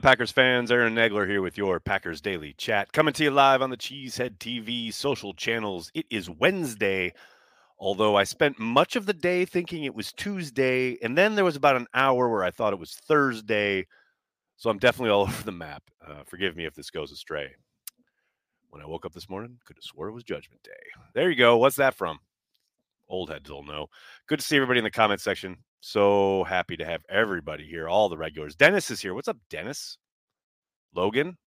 on, Packers fans? Aaron Nagler here with your Packers Daily Chat, coming to you live on the Cheesehead TV social channels. It is Wednesday, although I spent much of the day thinking it was Tuesday, and then there was about an hour where I thought it was Thursday. So I'm definitely all over the map. Uh, forgive me if this goes astray. When I woke up this morning, could have swore it was Judgment Day. There you go. What's that from? Old heads will know. Good to see everybody in the comment section. So happy to have everybody here, all the regulars. Dennis is here. What's up, Dennis? Logan?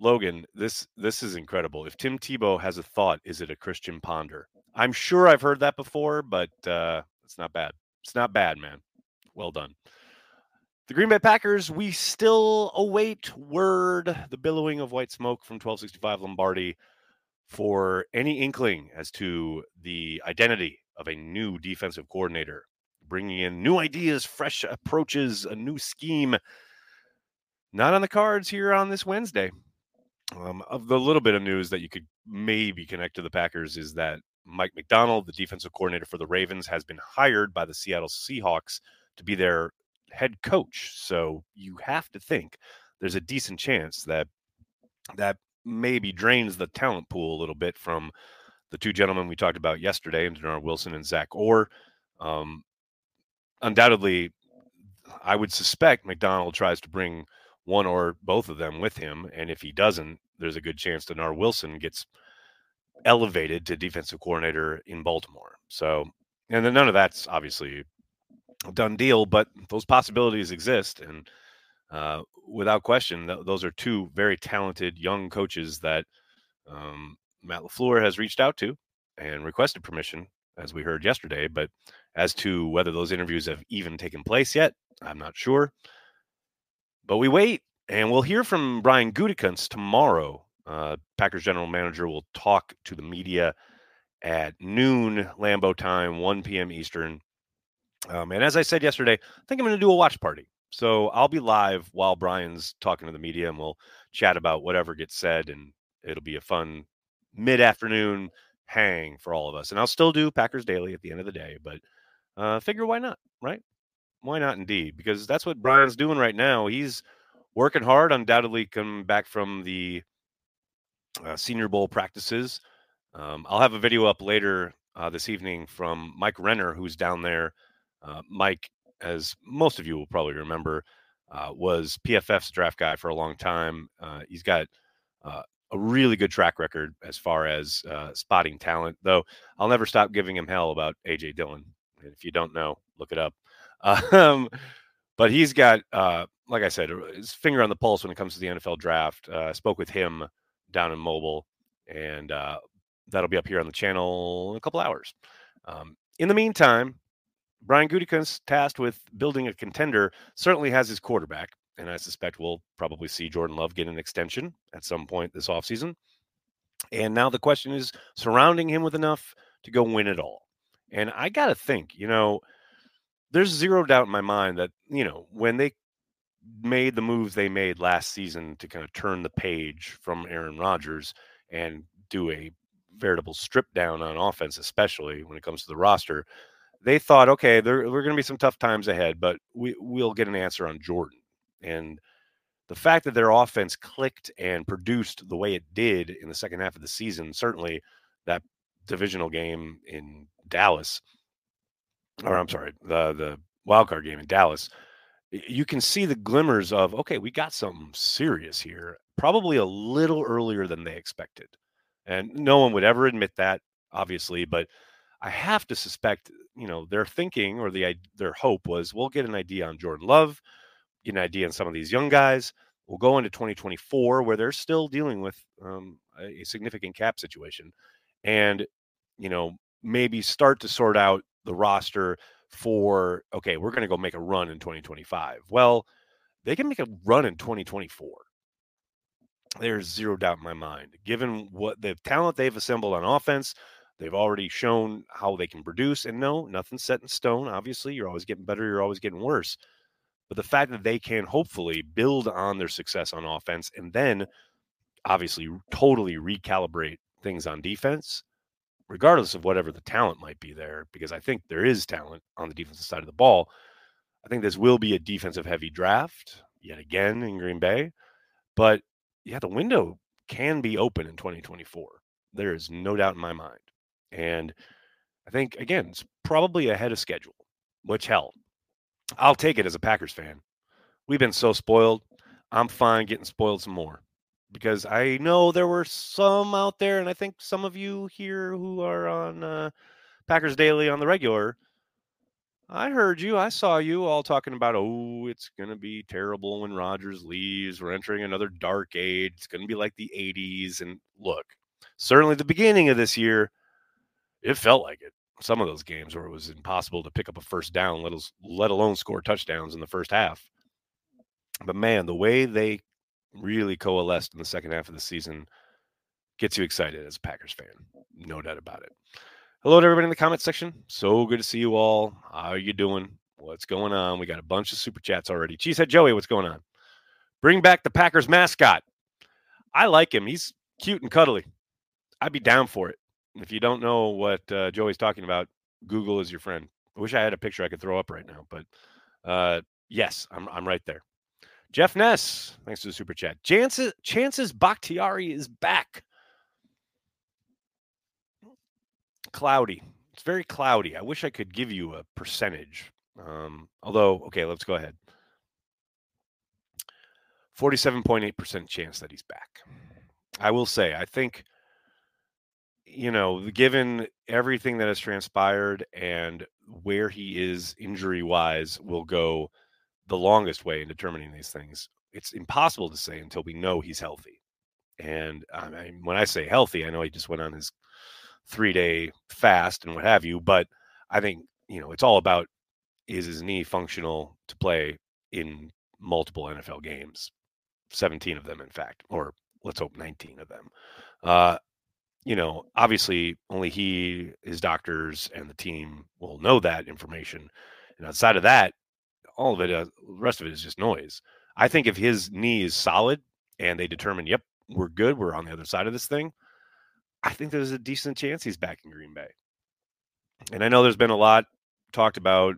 Logan, this this is incredible. If Tim Tebow has a thought, is it a Christian Ponder? I'm sure I've heard that before, but uh, it's not bad. It's not bad, man. Well done. The Green Bay Packers, we still await word, the billowing of white smoke from 1265 Lombardi for any inkling as to the identity of a new defensive coordinator bringing in new ideas, fresh approaches, a new scheme. Not on the cards here on this Wednesday. Um, of the little bit of news that you could maybe connect to the Packers is that Mike Macdonald, the defensive coordinator for the Ravens, has been hired by the Seattle Seahawks to be their head coach. So you have to think there's a decent chance that that maybe drains the talent pool a little bit from the two gentlemen we talked about yesterday, Dennard Wilson and Zach Orr. Um, undoubtedly, I would suspect Macdonald tries to bring one or both of them with him, and if he doesn't, there's a good chance Dennard Wilson gets elevated to defensive coordinator in Baltimore. So, and then none of that's obviously a done deal, but those possibilities exist, and uh, without question, th- those are two very talented young coaches that um, Matt LaFleur has reached out to and requested permission as we heard yesterday. But as to whether those interviews have even taken place yet, I'm not sure. But we wait, and we'll hear from Brian Gutekunst tomorrow. Uh, Packers general manager will talk to the media at noon Lambeau time, 1 p.m. Eastern. Um, and as I said yesterday, I think I'm going to do a watch party. So I'll be live while Brian's talking to the media, and we'll chat about whatever gets said, and it'll be a fun mid afternoon hang for all of us. And I'll still do Packers Daily at the end of the day, but uh, figure why not, right? Why not indeed? Because that's what Brian's doing right now. He's working hard, undoubtedly coming back from the uh, Senior Bowl practices. Um, I'll have a video up later uh, this evening from Mike Renner, who's down there. Uh, Mike, as most of you will probably remember, uh, was PFF's draft guy for a long time. Uh, he's got a really good track record as far as uh, spotting talent, though I'll never stop giving him hell about AJ Dillon. If you don't know, look it up. Um, but he's got, uh, like I said, his finger on the pulse when it comes to the NFL draft. Uh, I spoke with him down in Mobile, and uh, that'll be up here on the channel in a couple hours. Um, in the meantime, Brian Gutekunst, tasked with building a contender, certainly has his quarterback and I suspect we'll probably see Jordan Love get an extension at some point this offseason. And now the question is surrounding him with enough to go win it all. And I got to think, you know, there's zero doubt in my mind that, you know, when they made the moves they made last season to kind of turn the page from Aaron Rodgers and do a veritable strip down on offense, especially when it comes to the roster, they thought, okay, there, there are going to be some tough times ahead, but we, we'll get an answer on Jordan. And the fact that their offense clicked and produced the way it did in the second half of the season, certainly that divisional game in Dallas, or I'm sorry, the the wild card game in Dallas, you can see the glimmers of okay, we got something serious here, probably a little earlier than they expected. And no one would ever admit that, obviously, but I have to suspect, you know, their thinking or the their hope was we'll get an idea on Jordan Love get an idea on some of these young guys. We'll go into 2024 where they're still dealing with um, a significant cap situation, and you know maybe start to sort out the roster for okay, we're going to go make a run in 2025. Well, they can make a run in 2024. There's zero doubt in my mind. Given what the talent they've assembled on offense, they've already shown how they can produce. And no, nothing's set in stone. Obviously, you're always getting better, you're always getting worse. But the fact that they can hopefully build on their success on offense and then obviously totally recalibrate things on defense, regardless of whatever the talent might be there, because I think there is talent on the defensive side of the ball. I think this will be a defensive heavy draft. yet again in Green Bay. But yeah, the window can be open in 2024. There is no doubt in my mind. And I think, again, it's probably ahead of schedule, which hell, I'll take it as a Packers fan. We've been so spoiled. I'm fine getting spoiled some more because I know there were some out there, and I think some of you here who are on uh, Packers Daily on the regular. I heard you. I saw you all talking about, oh, it's going to be terrible when Rodgers leaves. We're entering another dark age. It's going to be like the 80s. And look, certainly the beginning of this year, it felt like it. Some of those games where it was impossible to pick up a first down, let, us, let alone score touchdowns in the first half. But man, the way they really coalesced in the second half of the season gets you excited as a Packers fan. No doubt about it. Hello to everybody in the comment section. So good to see you all. How are you doing? What's going on? We got a bunch of super chats already. Cheesehead Joey, what's going on? Bring back the Packers mascot. I like him. He's cute and cuddly. I'd be down for it. If you don't know what uh, Joey's talking about, Google is your friend. I wish I had a picture I could throw up right now, but uh, yes, I'm I'm right there. Jeff Ness, thanks for the super chat. Chances Chances Bakhtiari is back. Cloudy. It's very cloudy. I wish I could give you a percentage. Um, although, okay, let's go ahead. 47.8% chance that he's back. I will say, I think, you know, given everything that has transpired and where he is injury wise, will go the longest way in determining these things. It's impossible to say until we know he's healthy. And I mean, when I say healthy, I know he just went on his three day fast and what have you, but I think, you know, it's all about is his knee functional to play in multiple NFL games, 17 of them, in fact, or let's hope 19 of them. Uh, you know, obviously, only he, his doctors, and the team will know that information. And outside of that, all of it, uh, the rest of it is just noise. I think if his knee is solid and they determine, yep, we're good, we're on the other side of this thing, I think there's a decent chance he's back in Green Bay. And I know there's been a lot talked about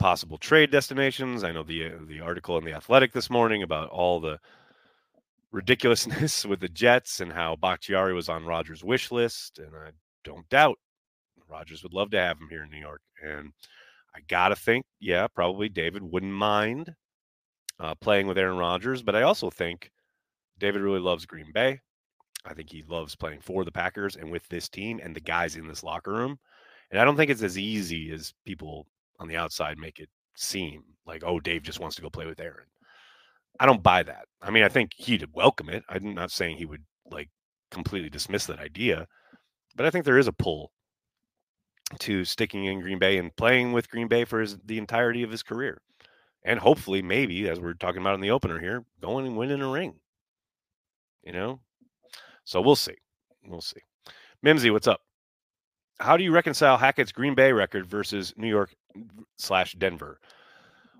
possible trade destinations. I know the uh, the article in the Athletic this morning about all the ridiculousness with the Jets and how Bakhtiari was on Rodgers' wish list, and I don't doubt Rodgers would love to have him here in New York. And I gotta think, yeah, probably David wouldn't mind uh, playing with Aaron Rodgers, but I also think David really loves Green Bay. I think he loves playing for the Packers and with this team and the guys in this locker room. And I don't think it's as easy as people on the outside make it seem like, oh, Dave just wants to go play with Aaron. I don't buy that. I mean, I think he'd welcome it. I'm not saying he would like completely dismiss that idea, but I think there is a pull to sticking in Green Bay and playing with Green Bay for his, the entirety of his career. And hopefully, maybe, as we're talking about in the opener here, going and winning a ring. You know? So we'll see. We'll see. Mimsy, what's up? How do you reconcile Hackett's Green Bay record versus New York slash Denver?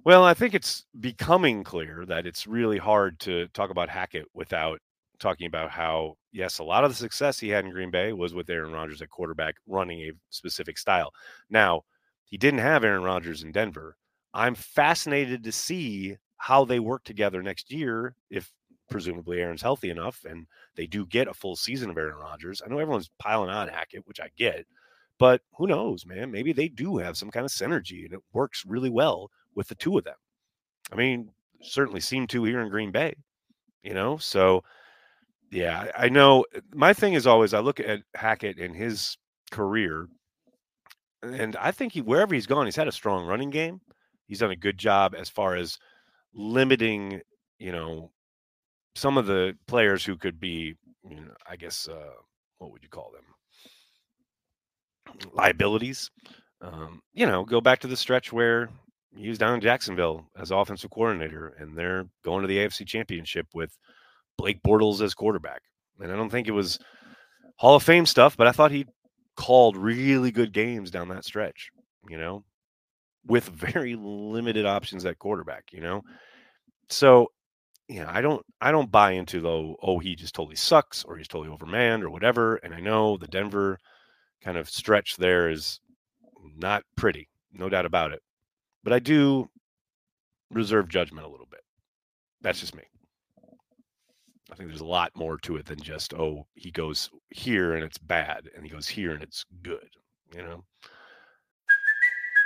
Well, I think it's becoming clear that it's really hard to talk about Hackett without talking about how, yes, a lot of the success he had in Green Bay was with Aaron Rodgers at quarterback running a specific style. Now, he didn't have Aaron Rodgers in Denver. I'm fascinated to see how they work together next year if presumably Aaron's healthy enough and they do get a full season of Aaron Rodgers. I know everyone's piling on Hackett, which I get, but who knows, man? Maybe they do have some kind of synergy and it works really well with the two of them. I mean, certainly seem to here in Green Bay, you know? So yeah, I know. Uh, my thing is always I look at Hackett and his career, and I think he wherever he's gone, he's had a strong running game. He's done a good job as far as limiting, you know, some of the players who could be, you know, I guess, uh, what would you call them? Liabilities. Um, you know, go back to the stretch where he was down in Jacksonville as offensive coordinator, and they're going to the AFC Championship with Blake Bortles as quarterback. And I don't think it was Hall of Fame stuff, but I thought he called really good games down that stretch, you know, with very limited options at quarterback, you know. So, you know, I don't I don't buy into though, oh, he just totally sucks or he's totally overmanned or whatever. And I know the Denver kind of stretch there is not pretty, no doubt about it. But I do reserve judgment a little bit. That's just me. I think there's a lot more to it than just, oh, he goes here and it's bad, and he goes here and it's good. You know?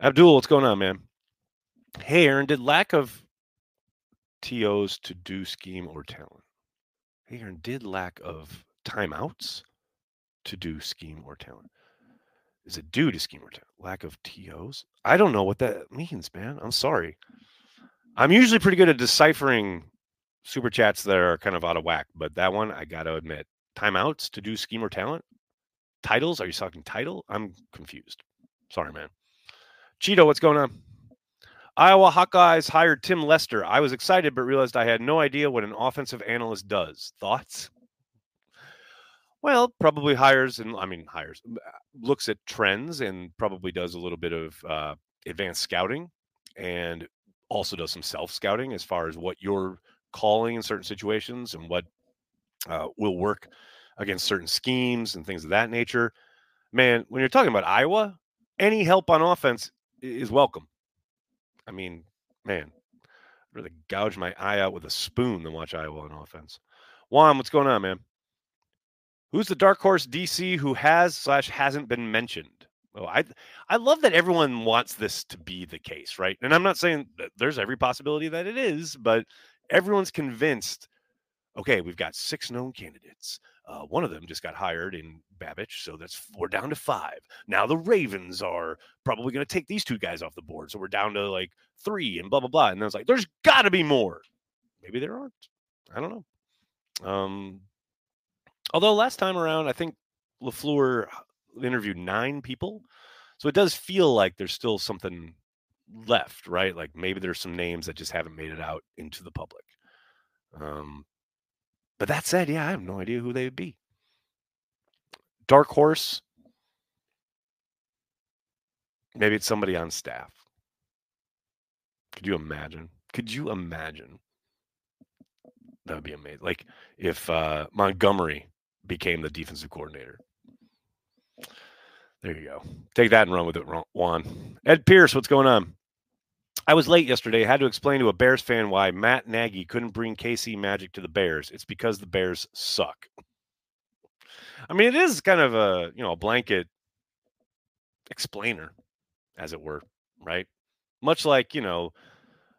Abdul, what's going on, man? Hey, Aaron, did lack of TOs to do scheme or talent? Hey, Aaron, did lack of timeouts to do scheme or talent? Is it due to scheme or talent? Lack of TOs? I don't know what that means, man. I'm sorry. I'm usually pretty good at deciphering super chats that are kind of out of whack, but that one I got to admit, timeouts to do scheme or talent, titles. Are you talking title? I'm confused. Sorry, man. Cheeto, what's going on? Iowa Hawkeyes hired Tim Lester. I was excited, but realized I had no idea what an offensive analyst does. Thoughts? Well, probably hires and I mean hires looks at trends and probably does a little bit of uh, advanced scouting and also does some self scouting as far as what you're calling in certain situations and what uh, will work against certain schemes and things of that nature. Man, when you're talking about Iowa, any help on offense is welcome. I mean, man, I'd rather gouge my eye out with a spoon than watch Iowa on offense. Juan, what's going on, man? Who's the dark horse DC who has slash hasn't been mentioned? Oh, I I love that everyone wants this to be the case, right? And I'm not saying there's every possibility that it is, but everyone's convinced. Okay, we've got six known candidates. Uh, one of them just got hired in Babich, so that's we're down to five. Now the Ravens are probably going to take these two guys off the board, so we're down to like three, and blah blah blah. And then it's like, there's got to be more. Maybe there aren't. I don't know. Um, although last time around, I think Lafleur interviewed nine people, so it does feel like there's still something left, right? Like maybe there's some names that just haven't made it out into the public. Um, but that said, yeah, I have no idea who they would be. Dark horse. Maybe it's somebody on staff. Could you imagine? Could you imagine? That would be amazing. Like if uh, Montgomery became the defensive coordinator. There you go. Take that and run with it, Juan. Ed Pierce, what's going on? I was late yesterday. I had to explain to a Bears fan why Matt Nagy couldn't bring KC Magic to the Bears. It's because the Bears suck. I mean, it is kind of a you know a blanket explainer, as it were, right? Much like you know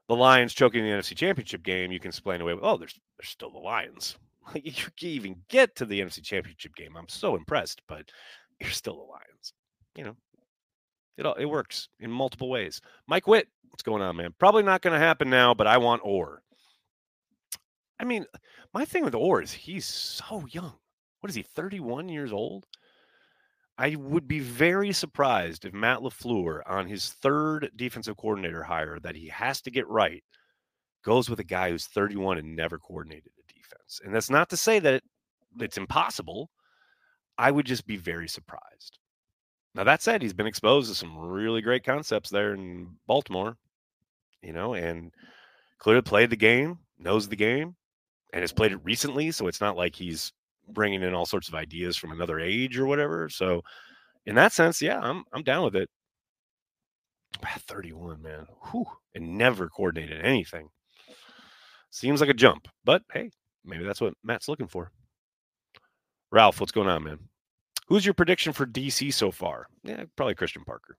the Lions choking the NFC Championship game, you can explain away. Oh, there's there's still the Lions. you can even get to the NFC Championship game. I'm so impressed, but you're still the Lions. You know, it it works in multiple ways. Mike Witt, what's going on, man? Probably not going to happen now, but I want Orr. I mean, my thing with Orr is he's so young. What is he? 31 years old. I would be very surprised if Matt LaFleur, on his third defensive coordinator hire that he has to get right, goes with a guy who's 31 and never coordinated a defense. And that's not to say that it, it's impossible. I would just be very surprised. Now that said, he's been exposed to some really great concepts there in Baltimore, you know, and clearly played the game, knows the game, and has played it recently. So it's not like he's bringing in all sorts of ideas from another age or whatever. So in that sense, yeah, I'm I'm down with it. 31, man, Whew. and never coordinated anything. Seems like a jump, but hey, maybe that's what Matt's looking for. Ralph, what's going on, man? Who's your prediction for DC so far? Yeah, probably Christian Parker.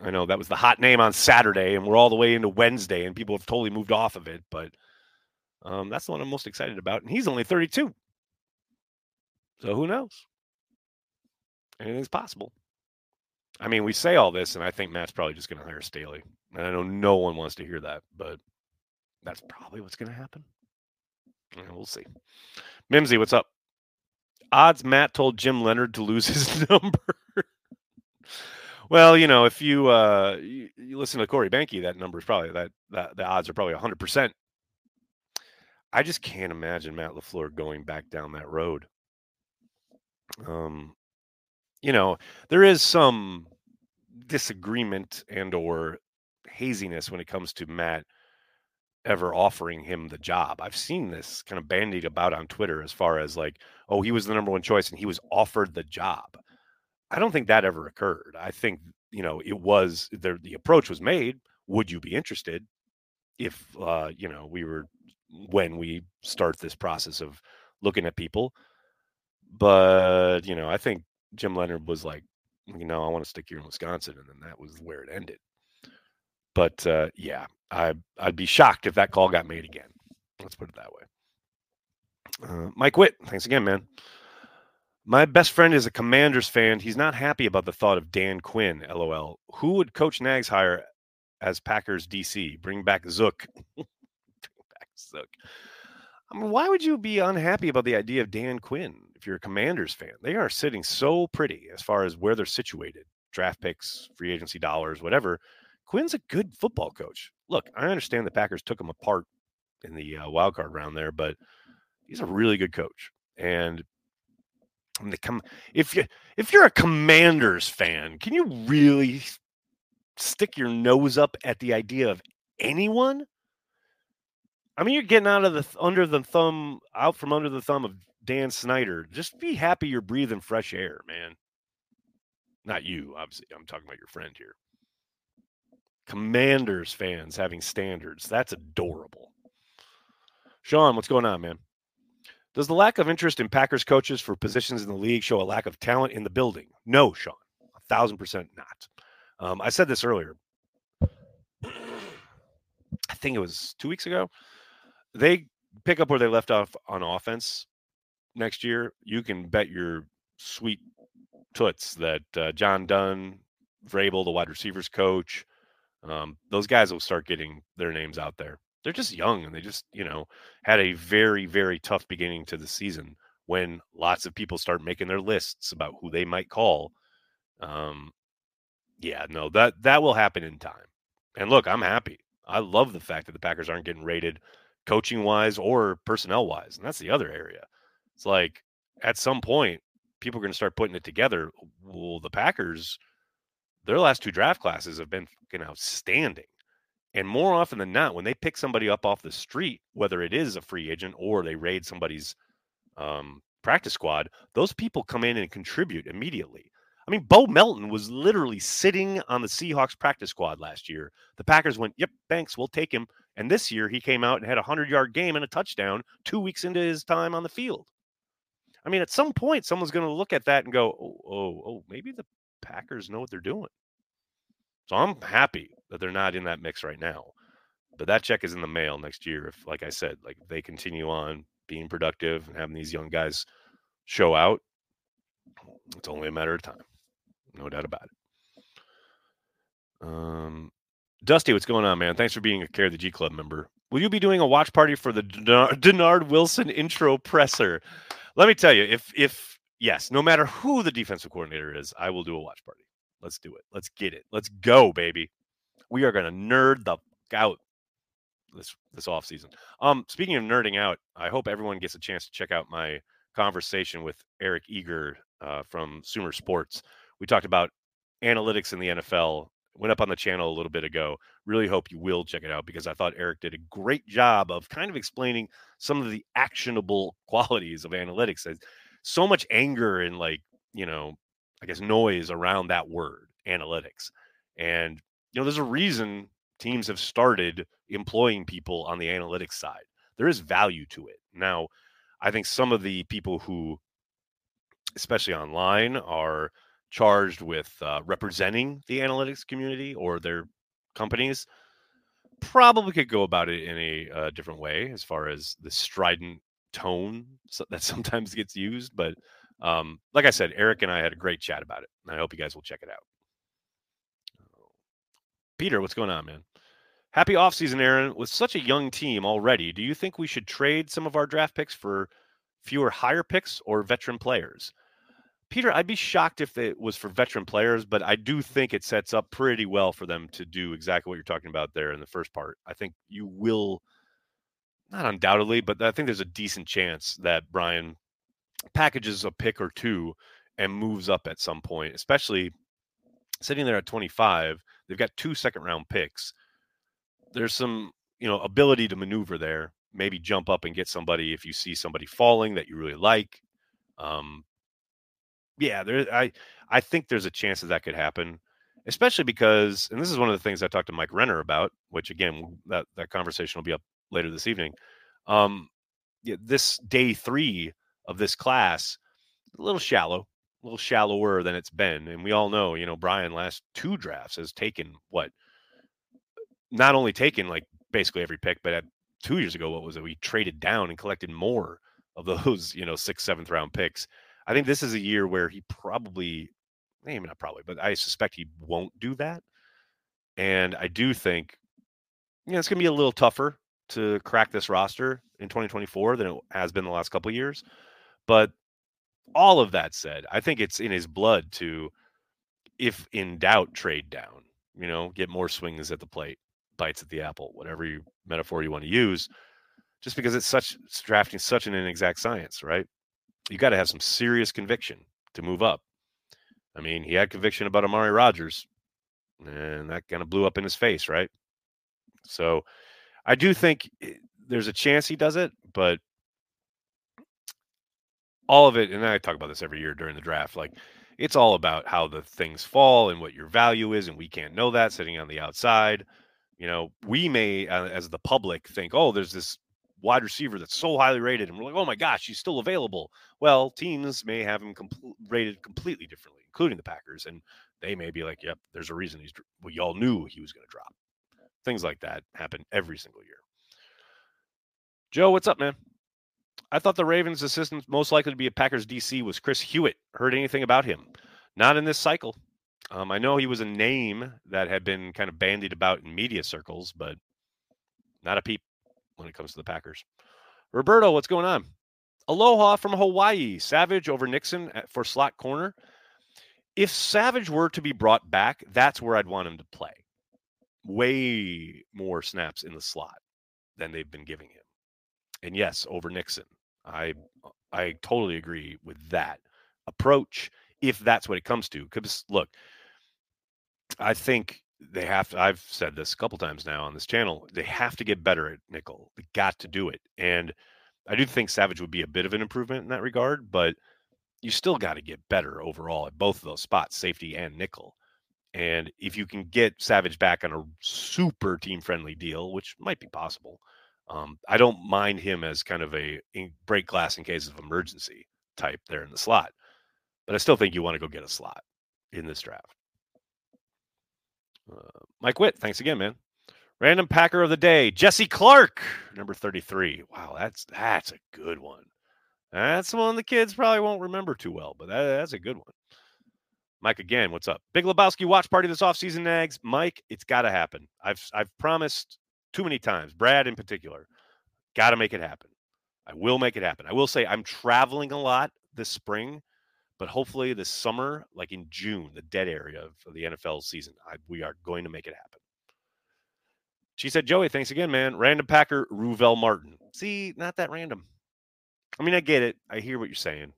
I know that was the hot name on Saturday, and we're all the way into Wednesday, and people have totally moved off of it. But um, that's the one I'm most excited about, and he's only 32. So who knows? Anything's possible. I mean, we say all this, and I think Matt's probably just going to hire Staley. And I know no one wants to hear that, but that's probably what's going to happen. We'll see. Mimsy, what's up? Odds Matt told Jim Leonhard to lose his number. well, you know, if you, uh, you, you listen to Corey Behnke, that number is probably that, that the odds are probably 100%. I just can't imagine Matt LaFleur going back down that road. Um, you know, there is some disagreement and or haziness when it comes to Matt ever offering him the job. I've seen this kind of bandied about on Twitter as far as like, oh, he was the number one choice and he was offered the job. I don't think that ever occurred. I think, you know, it was the the approach was made. Would you be interested if uh, you know, we were when we start this process of looking at people? But, you know, I think Jim Leonhard was like, you know, I want to stick here in Wisconsin, and then that was where it ended. But uh, yeah, I I'd be shocked if that call got made again. Let's put it that way. Uh, Mike Witt, thanks again, man. My best friend is a Commanders fan. He's not happy about the thought of Dan Quinn. LOL. Who would Coach Nags hire as Packers DC? Bring back Zook. Bring back Zook. I mean, why would you be unhappy about the idea of Dan Quinn if you're a Commanders fan? They are sitting so pretty as far as where they're situated draft picks, free agency dollars, whatever. Quinn's a good football coach. Look, I understand the Packers took him apart in the uh, wild card round there, but he's a really good coach. And the com- if you if you're a Commanders fan, can you really stick your nose up at the idea of anyone? I mean, you're getting out of the under the thumb, out from under the thumb of Dan Snyder. Just be happy you're breathing fresh air, man. Not you, obviously. I'm talking about your friend here. Commanders fans having standards. That's adorable. Sean, what's going on, man? Does the lack of interest in Packers coaches for positions in the league show a lack of talent in the building? No, Sean. A thousand percent not. Um, I said this earlier. I think it was two weeks ago. They pick up where they left off on offense next year. You can bet your sweet toots that uh, John Dunn, Vrabel, the wide receivers coach, um, those guys will start getting their names out there. They're just young and they just, you know, had a very, very tough beginning to the season when lots of people start making their lists about who they might call. Um, yeah, no, that that will happen in time. And look, I'm happy. I love the fact that the Packers aren't getting rated coaching wise or personnel wise. And that's the other area. It's like at some point, people are going to start putting it together. Well, the Packers their last two draft classes have been fucking outstanding. And more often than not, when they pick somebody up off the street, whether it is a free agent or they raid somebody's um, practice squad, those people come in and contribute immediately. I mean, Bo Melton was literally sitting on the Seahawks practice squad last year. The Packers went, "Yep, thanks, we'll take him." And this year, he came out and had a hundred-yard game and a touchdown two weeks into his time on the field. I mean, at some point, someone's going to look at that and go, "Oh, oh, oh, maybe the Packers know what they're doing. So I'm happy that they're not in that mix right now. But that check is in the mail next year if, like I said, like they continue on being productive and having these young guys show out. It's only a matter of time. No doubt about it. Um, Dusty, what's going on, man? Thanks for being a Care of the G Club member. Will you be doing a watch party for the Dennard Wilson intro presser? Let me tell you, if if yes, no matter who the defensive coordinator is, I will do a watch party. Let's do it. Let's get it. Let's go, baby. We are to nerd the out this this off season. Um, speaking of nerding out, I hope everyone gets a chance to check out my conversation with Eric Eager uh, from Sumer Sports. We talked about analytics in the NFL. Went up on the channel a little bit ago. Really hope you will check it out because I thought Eric did a great job of kind of explaining some of the actionable qualities of analytics so much anger and like you know i guess noise around that word analytics. And you know there's a reason teams have started employing people on the analytics side. There is value to it. Now i think some of the people who especially online are charged with uh, representing the analytics community or their companies probably could go about it in a uh, different way as far as the strident tone that sometimes gets used. But um, like I said, Eric and I had a great chat about it. And I hope you guys will check it out. Peter, what's going on, man? Happy offseason, Aaron. With such a young team already, do you think we should trade some of our draft picks for fewer higher picks or veteran players? Peter, I'd be shocked if it was for veteran players, but I do think it sets up pretty well for them to do exactly what you're talking about there in the first part. I think you will not undoubtedly, but I think there's a decent chance that Brian packages a pick or two and moves up at some point, especially sitting there at 25. They've got two second round picks. There's some, you know, ability to maneuver there. Maybe jump up and get somebody if you see somebody falling that you really like. Um, yeah, there. I I think there's a chance that that could happen, especially because, and this is one of the things I talked to Mike Renner about, which again that that conversation will be up later this evening. Um, yeah, this day three of this class, a little shallow, a little shallower than it's been, and we all know, you know, Brian last two drafts has taken what, not only taken like basically every pick, but at two years ago, what was it? We traded down and collected more of those, you know, sixth, seventh round picks. I think this is a year where he probably, maybe not probably, but I suspect he won't do that. And I do think, you know, it's going to be a little tougher to crack this roster in 2024 than it has been the last couple years. But all of that said, I think it's in his blood to, if in doubt, trade down. You know, get more swings at the plate, bites at the apple, whatever you metaphor you want to use. Just because it's such it's drafting such an inexact science, right? You got to have some serious conviction to move up. I mean, he had conviction about Amari Rodgers, and that kind of blew up in his face, right? So I do think eh, there's a chance he does it, but all of it, and I talk about this every year during the draft, like it's all about how the things fall and what your value is, and we can't know that sitting on the outside. You know, we may, uh, as the public, think, oh, there's this wide receiver that's so highly rated, and we're like, oh my gosh, he's still available. Well, teams may have him rated completely differently, including the Packers, and they may be like, yep, there's a reason he's. We all knew he was going to drop. Things like that happen every single year. Joe, what's up, man? I thought the Ravens' assistant most likely to be a Packers DC was Chris Hewitt. Heard anything about him? Not in this cycle. Um, I know he was a name that had been kind of bandied about in media circles, but not a peep when it comes to the Packers. Roberto, what's going on? Aloha from Hawaii. Savage over Nixon for slot corner. If Savage were to be brought back, that's where I'd want him to play. Way more snaps in the slot than they've been giving him. And yes, over Nixon. I uh, I totally agree with that approach if that's what it comes to. Because look, I think they have to, I've said this a couple times now on this channel. They have to get better at nickel. They got to do it. And I do think Savage would be a bit of an improvement in that regard, but you still got to get better overall at both of those spots, safety and nickel. And if you can get Savage back on a super team friendly deal, which might be possible, um, I don't mind him as kind of a break glass in case of emergency type there in the slot, but I still think you want to go get a slot in this draft. Uh, Mike Witt, thanks again, man. Random Packer of the day, Jesse Clark, number 33. Wow, that's that's a good one. That's one the kids probably won't remember too well, but that, that's a good one. Mike again, what's up? Big Lebowski watch party this offseason, Nags. Mike, it's got to happen. I've I've promised too many times. Brad in particular, got to make it happen. I will make it happen. I will say I'm traveling a lot this spring, but hopefully this summer, like in June, the dead area of the NFL season, I, we are going to make it happen. Cheesehead, Joey, thanks again, man. Random Packer, Ruvel Martin. See, not that random. I mean, I get it. I hear what you're saying.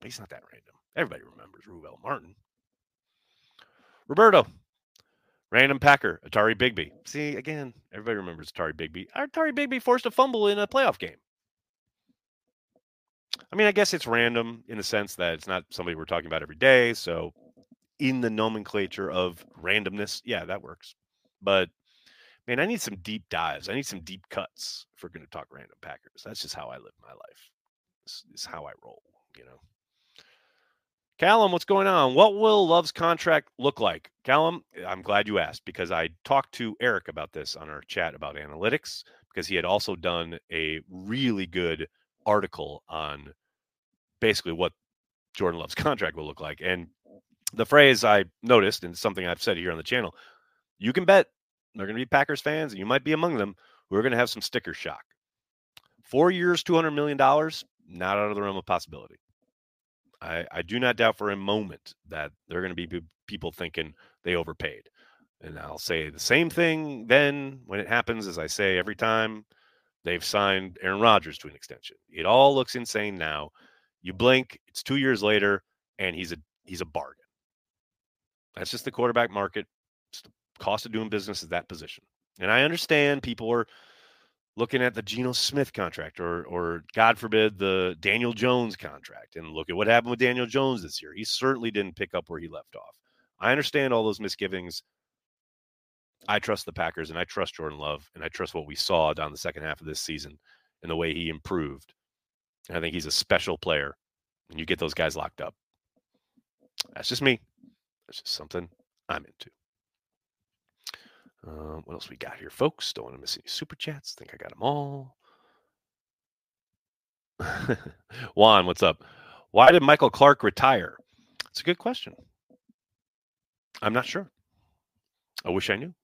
But he's not that random. Everybody remembers Ruvel Martin. Roberto, Random Packer, Atari Bigby. See, again, everybody remembers Atari Bigby. Atari Bigby forced a fumble in a playoff game. I mean, I guess it's random in the sense that it's not somebody we're talking about every day. So, in the nomenclature of randomness, yeah, that works. But man, I need some deep dives. I need some deep cuts if we're going to talk random Packers. That's just how I live my life. This is how I roll, you know. Callum, what's going on? What will Love's contract look like? Callum, I'm glad you asked because I talked to Eric about this on our chat about analytics because he had also done a really good article on basically what Jordan Love's contract will look like. And the phrase I noticed, and something I've said here on the channel, you can bet they're going to be Packers fans, and you might be among them, who are going to have some sticker shock. Four years, $200 million, not out of the realm of possibility. I, I do not doubt for a moment that there are going to be people thinking they overpaid. And I'll say the same thing then when it happens as I say every time They've signed Aaron Rodgers to an extension. It all looks insane now. You blink, it's two years later, and he's a he's a bargain. That's just the quarterback market. It's the cost of doing business at that position. And I understand people are looking at the Geno Smith contract or or God forbid the Daniel Jones contract and look at what happened with Daniel Jones this year. He certainly didn't pick up where he left off. I understand all those misgivings. I trust the Packers and I trust Jordan Love and I trust what we saw down the second half of this season and the way he improved. And I think he's a special player. And you get those guys locked up. That's just me. That's just something I'm into. Um, what else we got here, folks? Don't want to miss any super chats. Think I got them all. Juan, what's up? Why did Michael Clark retire? It's a good question. I'm not sure. I wish I knew.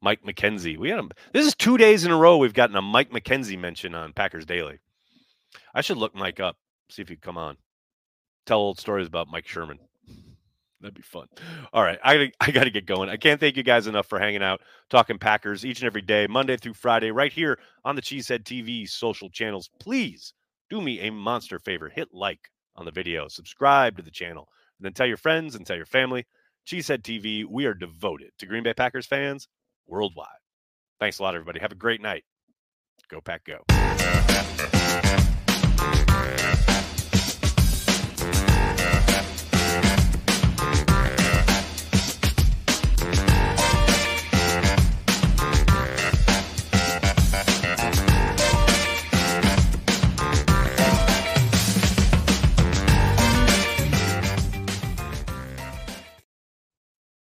Mike McKenzie. We had him. This is two days in a row we've gotten a Mike McKenzie mention on Packers Daily. I should look Mike up, see if he'd come on. Tell old stories about Mike Sherman. That'd be fun. All right, I I got to get going. I can't thank you guys enough for hanging out, talking Packers each and every day, Monday through Friday, right here on the Cheesehead TV social channels. Please do me a monster favor: hit like on the video, subscribe to the channel, and then tell your friends and tell your family. Cheesehead TV, we are devoted to Green Bay Packers fans worldwide. Thanks a lot, everybody. Have a great night. Go Pack Go.